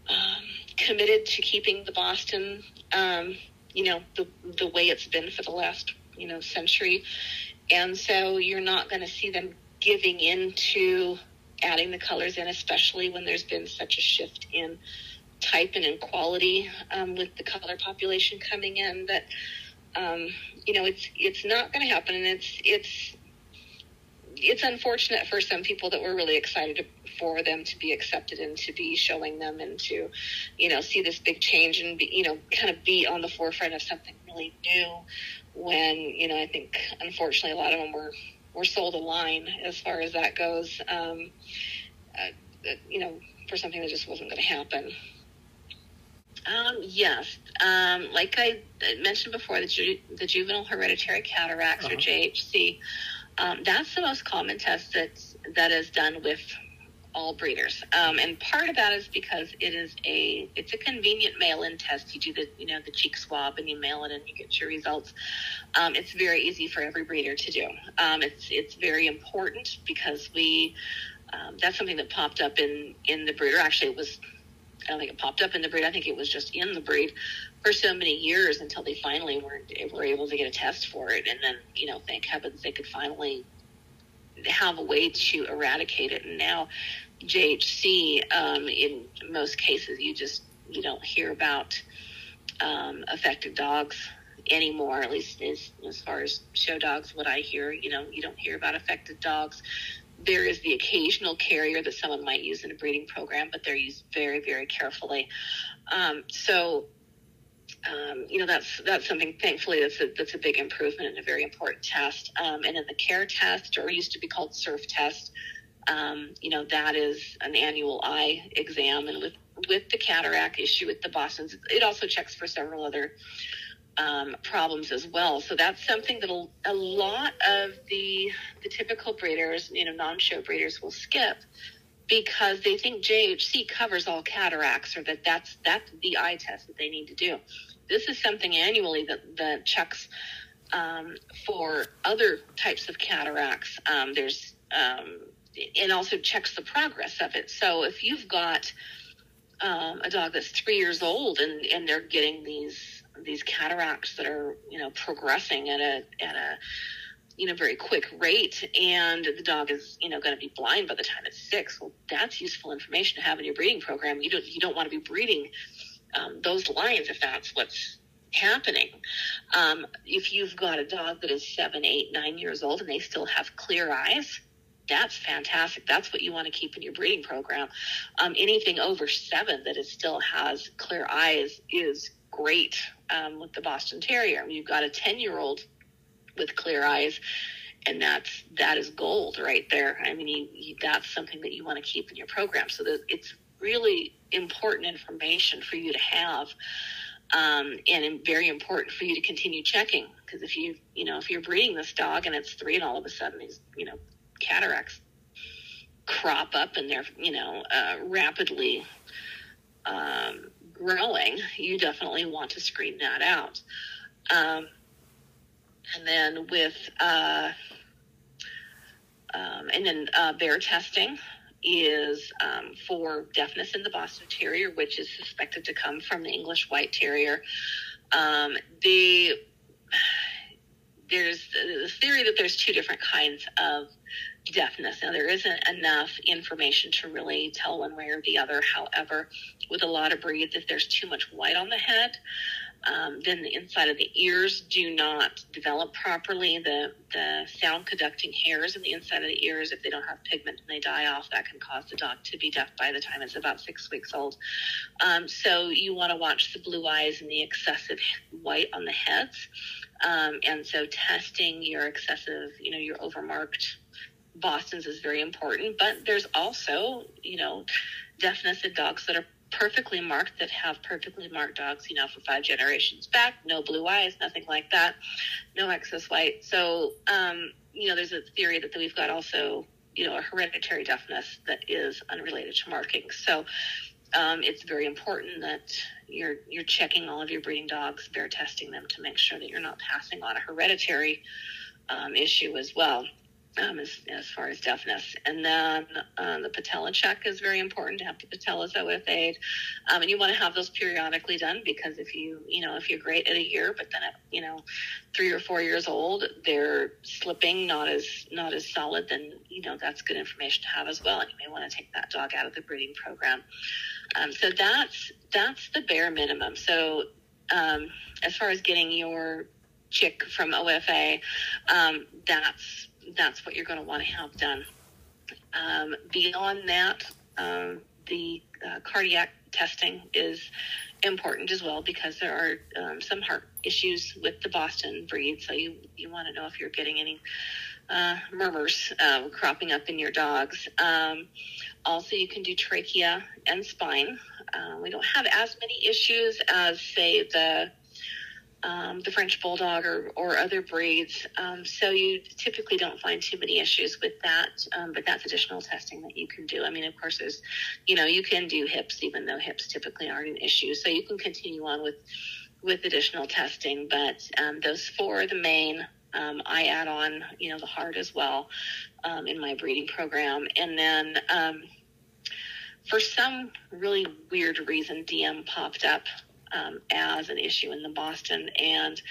um, committed to keeping the Boston, um, you know, the the way it's been for the last you know century, and so you're not going to see them giving into adding the colors in, especially when there's been such a shift in type and in quality um, with the color population coming in that um, you know it's it's not going to happen. And it's it's it's unfortunate for some people that were really excited for them to be accepted and to be showing them and to you know see this big change and be you know kind of be on the forefront of something really new when you know I think unfortunately a lot of them were were sold a line as far as that goes. Um, uh, you know, for something that just wasn't going to happen. Um, yes, um, like I mentioned before, the, ju- the juvenile hereditary cataracts uh-huh. or JHC. Um, that's the most common test that's that is done with all breeders. Um, and part of that is because it is a it's a convenient mail-in test. You do the you know the cheek swab and you mail it and you get your results. Um, it's very easy for every breeder to do. Um, it's it's very important because we um, that's something that popped up in in the breeder. Actually, it was I don't think it popped up in the breed. I think it was just in the breed for so many years until they finally were were able to get a test for it. And then you know, thank heavens they could finally have a way to eradicate it. And now JHC, um, in most cases, you just you don't hear about um, affected dogs anymore. At least as as far as show dogs, what I hear, you know, you don't hear about affected dogs. There is the occasional carrier that someone might use in a breeding program, but they're used very, very carefully. Um, so um, you know that's that's something thankfully that's a, that's a big improvement and a very important test. Um, and then the CAER test or used to be called CERF test um, you know that is an annual eye exam. And with with the cataract issue with the boston's it also checks for several other um, problems as well. So that's something that a, lot of the the typical breeders you know non-show breeders will skip because they think JHC covers all cataracts or that that's that's the eye test that they need to do. This is something annually that that checks um, for other types of cataracts. Um, there's um, and also checks the progress of it. So if you've got um, a dog that's three years old and and they're getting these these cataracts that are you know progressing at a at a you know, very quick rate and the dog is, you know, going to be blind by the time it's six. Well, that's useful information to have in your breeding program. You don't, you don't want to be breeding um, those lines if that's what's happening. Um, if you've got a dog that is seven, eight, nine years old and they still have clear eyes, that's fantastic. That's what you want to keep in your breeding program. Um, anything over seven that is still has clear eyes is great um, with the Boston Terrier. You've got a 10 year old with clear eyes and that's that is gold right there i mean you, you, that's something that you want to keep in your program so that it's really important information for you to have um, and very important for you to continue checking. Because if you you know if you're breeding this dog and it's three and all of a sudden these you know cataracts crop up and they're you know uh, rapidly um, growing you definitely want to screen that out. Um, and then with uh, um, and then uh, BAER testing is um, for deafness in the Boston Terrier, which is suspected to come from the English White Terrier. Um, the there's the theory that there's two different kinds of deafness. Now, there isn't enough information to really tell one way or the other. However, with a lot of breeds, if there's too much white on the head, Um, then the inside of the ears do not develop properly. The the sound conducting hairs in the inside of the ears, if they don't have pigment and they die off, that can cause the dog to be deaf by the time it's about six weeks old. Um, so you want to watch the blue eyes and the excessive white on the heads. Um, and so testing your excessive, you know, your overmarked Boston's is very important. But there's also, you know, deafness in dogs that are perfectly marked that have perfectly marked dogs, you know, for five generations back, no blue eyes, nothing like that, no excess white. So, um, you know, there's a theory that we've got also, you know, a hereditary deafness that is unrelated to markings. So, um, it's very important that you're you're checking all of your breeding dogs, BAER testing them to make sure that you're not passing on a hereditary um, issue as well um, as, as far as deafness. And then um, the patella check is very important to have the patellas OFA'd. Um, and you want to have those periodically done because if you, you know, if you're great at a year, but then at, you know, three or four years old, they're slipping, not as, not as solid, then, you know, that's good information to have as well. And you may want to take that dog out of the breeding program. Um, so that's, that's the bare minimum. So um, as far as getting your CHIC from OFA, um, that's that's what you're going to want to have done. Um, beyond that, um, the uh, cardiac testing is important as well because there are um, some heart issues with the Boston breed. So you, you want to know if you're getting any uh, murmurs uh, cropping up in your dogs. Um, also, you can do trachea and spine. Uh, we don't have as many issues as, say, the um, the French Bulldog or, or other breeds. Um, so you typically don't find too many issues with that, um, but that's additional testing that you can do. I mean, of course, there's, you know, you can do hips, even though hips typically aren't an issue. So you can continue on with, with additional testing, but um, those four are the main. Um, I add on, you know, the heart as well um, in my breeding program. And then for some really weird reason, DM popped up um, as an issue in the Boston, and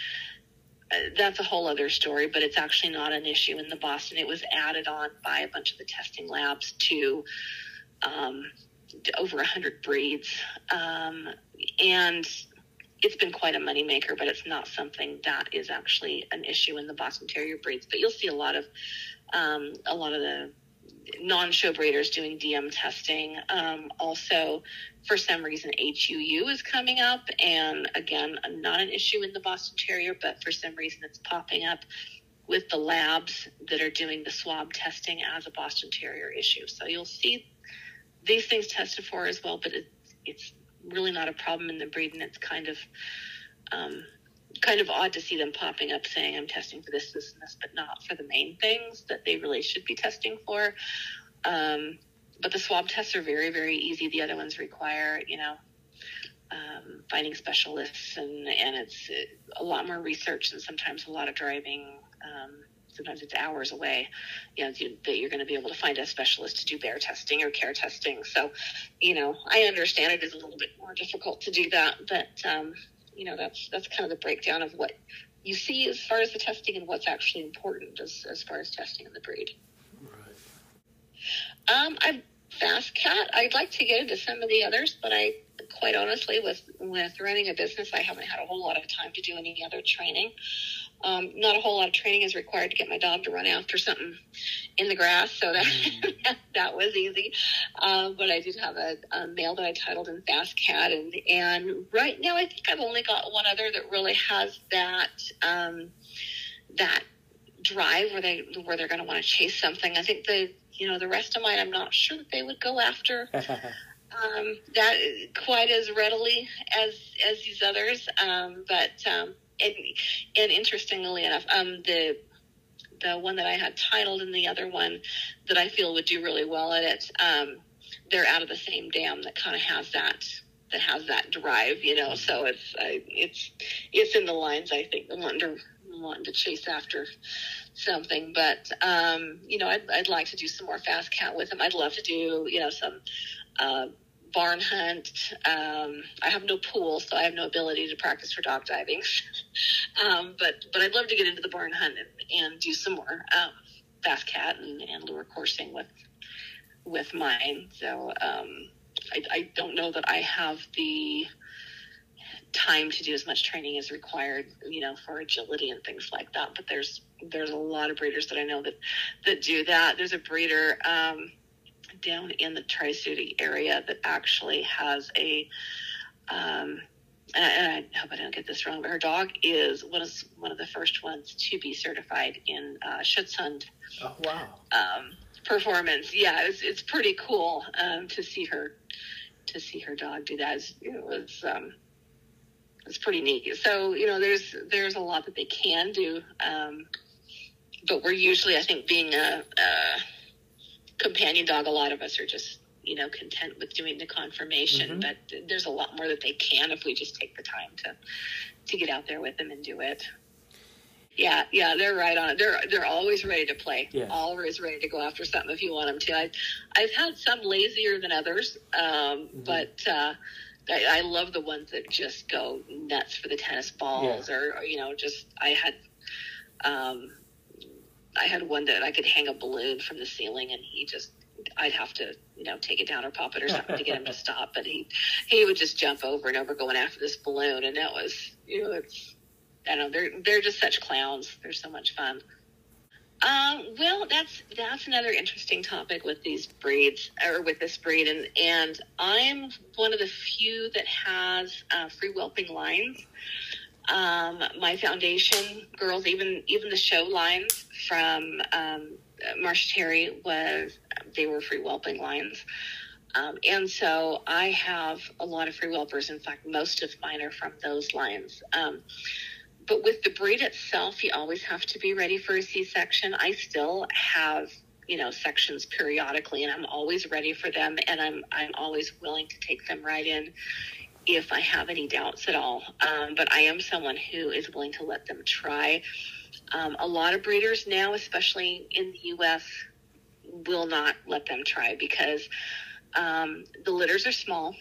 uh, that's a whole other story. But it's actually not an issue in the Boston. It was added on by a bunch of the testing labs to. Um, over 100 breeds. Um, and it's been quite a moneymaker, but it's not something that is actually an issue in the Boston Terrier breeds. But you'll see a lot of um, a lot of the non-show breeders doing DM testing. Um, also, for some reason, HUU is coming up, and again, not an issue in the Boston Terrier, but for some reason, it's popping up with the labs that are doing the swab testing as a Boston Terrier issue. So you'll see these things tested for as well, but it, it's really not a problem in the breed, and it's kind of um, kind of odd to see them popping up saying I'm testing for this, this, and this, but not for the main things that they really should be testing for. Um, but the swab tests are very, very easy. The other ones require, you know, um, finding specialists, and and it's a lot more research and sometimes a lot of driving. Um, sometimes it's hours away, you know, that you're going to be able to find a specialist to do BAER testing or CAER testing. So, you know, I understand it is a little bit more difficult to do that, but um, you know, that's that's kind of the breakdown of what you see as far as the testing and what's actually important as, as far as testing in the breed. Right. Um, I Fast Cat. I'd like to get into some of the others, but I quite honestly, with with running a business, I haven't had a whole lot of time to do any other training. Um, not a whole lot of training is required to get my dog to run after something in the grass, so that mm. that was easy. Uh, but I did have a, a male that I titled in Fast Cat, and and right now I think I've only got one other that really has that um, that drive where they where they're going to want to chase something. I think the you know the rest of mine I'm not sure that they would go after. um, that quite as readily as as these others, um, but um, and, and interestingly enough, um, the the one that I had titled and the other one that I feel would do really well at it, um, they're out of the same dam that kind of has that that has that drive, you know. So it's uh, it's it's in the lines I think, wanting to wanting to chase after something. But um, you know, I'd I'd like to do some more fast cat with him. I'd love to do you know some. Uh, barn hunt. Um, I have no pool, so I have no ability to practice for dog diving. um, but but I'd love to get into the barn hunt and, and do some more um, fast cat and, and lure coursing with with mine. So um, I, I don't know that I have the time to do as much training as required, you know, for agility and things like that. But there's there's a lot of breeders that I know that that do that. There's a breeder um, down in the Tri City area that actually has a um, and I hope I don't get this wrong, but her dog is one of one of the first ones to be certified in uh, Schutzhund. Oh wow! Um, performance, yeah, it's it's pretty cool um, to see her to see her dog do that. It was um, it's pretty neat. So you know, there's there's a lot that they can do, um, but we're usually, I think, being a, a companion dog, a lot of us are just you know content with doing the conformation Mm-hmm. But there's a lot more that they can if we just take the time to to get out there with them and do it. Yeah, yeah, they're right on it. They're they're always ready to play. Yeah. Always ready to go after something if you want them to. I, I've had some lazier than others, um, mm-hmm. but uh, I, I, love the ones that just go nuts for the tennis balls, yeah. or, or, you know, just I had. Um, I had one that I could hang a balloon from the ceiling, and he just I'd have to, you know, take it down or pop it or something to get him to stop. But he he would just jump over and over going after this balloon, and that was, you know, it's I don't know, they're they're just such clowns. They're so much fun. Um, well, that's that's another interesting topic with these breeds or with this breed, and and I'm one of the few that has uh, free whelping lines. Um, my foundation girls, even even the show lines from um, Marsha Terry was they were free whelping lines. Um, and so I have a lot of free whelpers. In fact, most of mine are from those lines. Um, but with the breed itself, you always have to be ready for a C-section. I still have, you know, sections periodically, and I'm always ready for them, and I'm I'm always willing to take them right in if I have any doubts at all. Um, but I am someone who is willing to let them try. Um, a lot of breeders now, especially in the U.S., will not let them try because um, the litters are small,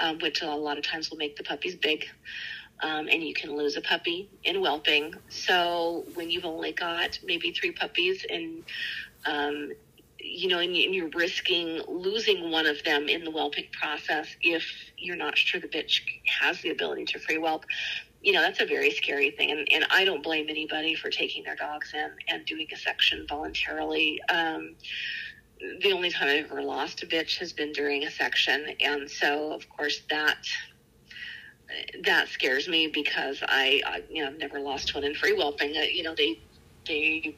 um, which a lot of times will make the puppies big um, and you can lose a puppy in whelping. So when you've only got maybe three puppies and um, you know, and you're risking losing one of them in the whelping process if you're not sure the bitch has the ability to free whelp. You know, that's a very scary thing. And, and I don't blame anybody for taking their dogs in and doing a section voluntarily. Um, the only time I've ever lost a bitch has been during a section. And so, of course, that that scares me because I, I you know, I've never lost one in free whelping. Uh, you know, they they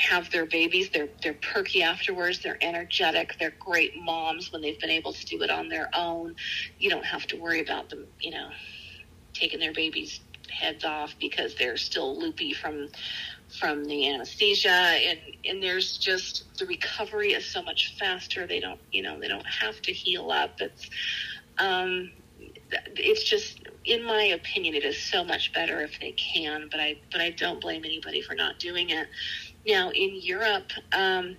have their babies. They're they're perky afterwards. They're energetic. They're great moms when they've been able to do it on their own. You don't have to worry about them, you know, taking their babies' heads off because they're still loopy from from the anesthesia and and there's just the recovery is so much faster they don't you know they don't have to heal up it's um it's just in my opinion it is so much better if they can but i but i don't blame anybody for not doing it now in europe um,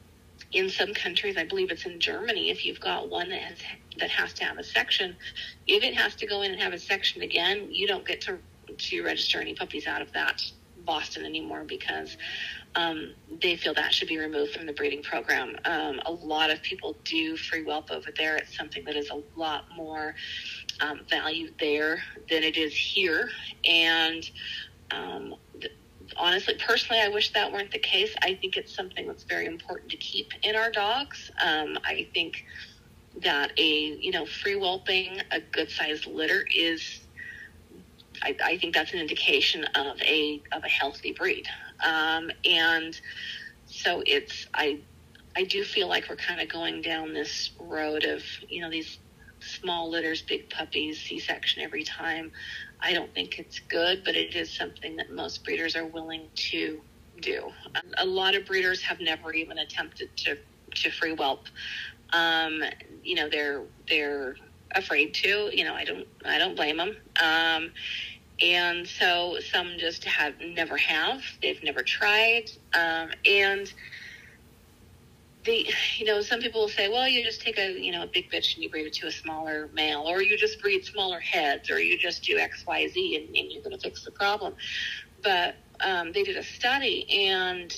in some countries i believe it's in germany if you've got one that has that has to have a section if it has to go in and have a section again you don't get to to register any puppies out of that boston anymore because um, they feel that should be removed from the breeding program. Um, a lot of people do free whelp over there. It's something that is a lot more um, valued there than it is here. And um, th- honestly, personally, I wish that weren't the case. I think it's something that's very important to keep in our dogs. Um, I think that a you know free whelping a good sized litter is I, I, think that's an indication of a of a healthy breed um, and so it's I I do feel like we're kind of going down this road of you know these small litters, big puppies, C-section every time. I don't think it's good, but it is something that most breeders are willing to do. A lot of breeders have never even attempted to to free whelp. Um, you know, they're they're afraid to. You know, I don't I don't blame them. Um, and so some just have never have. They've never tried, um, and they, you know, some people will say, well, you just take a, you know, a big bitch and you breed it to a smaller male, or you just breed smaller heads, or you just do X, Y, Z, and, and you're going to fix the problem. But um, they did a study, and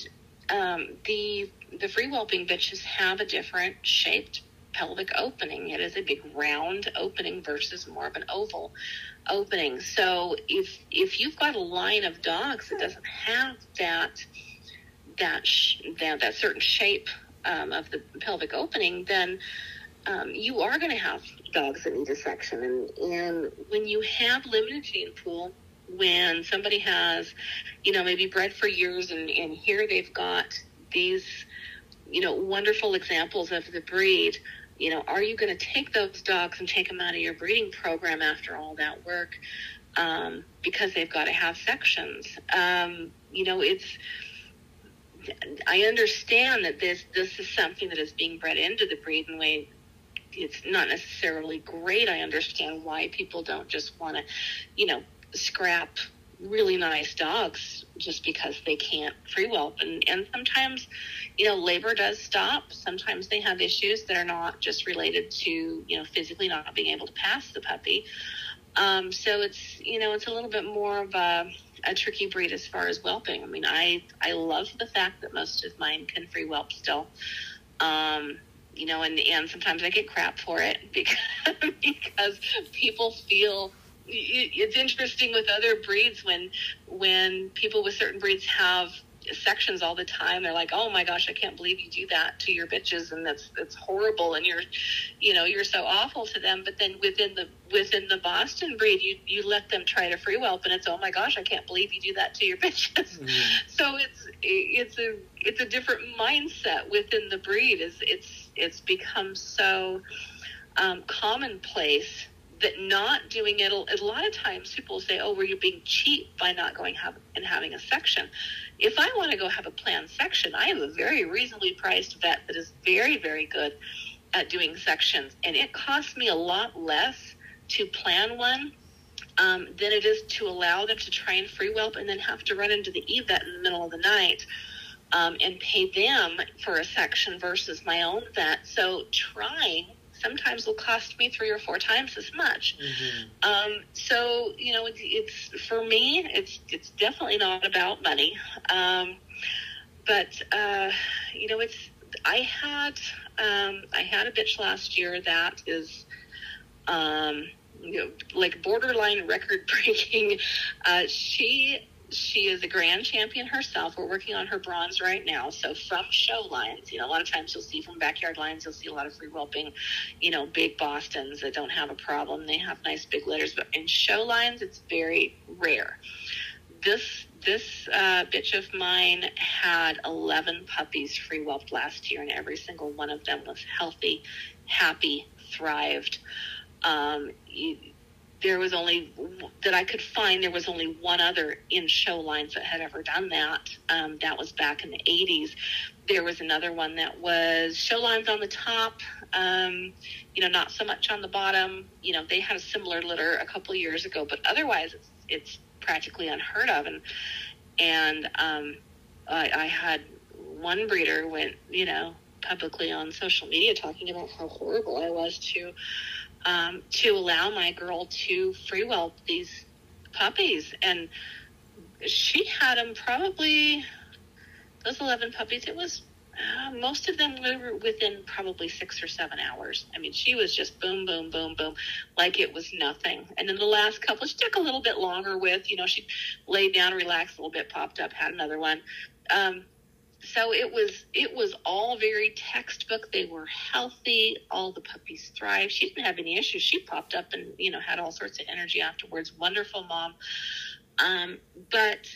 um, the the free whelping bitches have a different shaped pelvic opening. It is a big round opening versus more of an oval opening. So if if you've got a line of dogs that doesn't have that that sh- that, that certain shape um, of the pelvic opening, then um, you are going to have dogs that need a section. And, and when you have limited gene pool, when somebody has, you know, maybe bred for years and, and here they've got these, you know, wonderful examples of the breed, you know, are you going to take those dogs and take them out of your breeding program after all that work? Um, because they've got to have sections. Um, you know, it's, I understand that this this is something that is being bred into the breed and way it's not necessarily great. I understand why people don't just want to, you know, scrap really nice dogs just because they can't free whelp. And and sometimes you know labor does stop. Sometimes they have issues that are not just related to you know physically not being able to pass the puppy. Um, so it's you know it's a little bit more of a, a tricky breed as far as whelping. I mean i i love the fact that most of mine can free whelp still. Um, you know, and and sometimes I get crap for it because because people feel it's interesting with other breeds when when people with certain breeds have sections all the time. They're like oh my gosh i can't believe you do that to your bitches and that's that's horrible and you're you know you're so awful to them. But then within the within the boston breed you you let them try to free whelp and it's oh my gosh i can't believe you do that to your bitches. Mm-hmm. so it's it's a it's a different mindset within the breed. Is it's it's become so um, commonplace that not doing it a lot of times people say oh were you being cheap by not going have, and having a section if i want to go have a planned section i have a very reasonably priced vet that is very very good at doing sections and it costs me a lot less to plan one um, than it is to allow them to try and free whelp and then have to run into the e-vet in the middle of the night um, and pay them for a section versus my own vet. So trying sometimes will cost me three or four times as much. Mm-hmm. Um, so you know, it's, it's, for me, it's it's definitely not about money. Um, but uh, you know, it's I had um, I had a bitch last year that is. Um, you know, like borderline record breaking. Uh, she she is a grand champion herself. We're working on her bronze right now. So from show lines, you know, a lot of times you'll see from backyard lines, you'll see a lot of free whelping, you know, big Bostons that don't have a problem. They have nice big litters, but in show lines, it's very rare. This this uh, bitch of mine had 11 puppies free whelped last year, and every single one of them was healthy, happy, thrived. Um, you, there was only that I could find. There was only one other in show lines that had ever done that. Um, that was back in the '80s. There was another one that was show lines on the top. Um, you know, not so much on the bottom. You know, they had a similar litter a couple years ago, but otherwise, it's, it's practically unheard of. And and um, I, I had one breeder went, you know, publicly on social media talking about how horrible I was to um, to allow my girl to free whelp these puppies. And she had them probably, those 11 puppies, it was uh, most of them were within probably six or seven hours. I mean, she was just boom, boom, boom, boom, like it was nothing. And then the last couple, she took a little bit longer with, you know, she laid down, relaxed a little bit, popped up, had another one. Um, so it was it was all very textbook. They were healthy. All the puppies thrived. She didn't have any issues. She popped up and you know had all sorts of energy afterwards. Wonderful mom. Um, but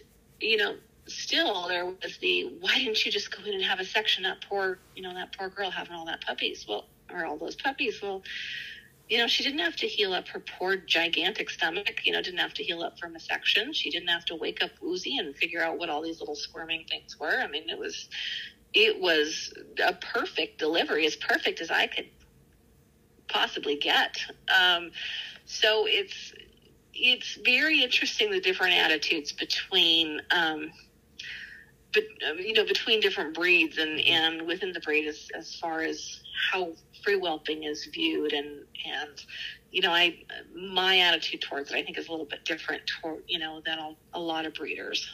you know still there was the why didn't you just go in and have a section that poor you know that poor girl having all that puppies? Well or all those puppies. Well you know, she didn't have to heal up her poor gigantic stomach, you know, didn't have to heal up from a section. She didn't have to wake up woozy and figure out what all these little squirming things were. I mean, it was, it was a perfect delivery, as perfect as I could possibly get. Um, so it's, it's very interesting the different attitudes between, um, but you know, between different breeds and, and within the breed as, as far as how free whelping is viewed and and you know i my attitude towards it i think is a little bit different toward you know than a, a lot of breeders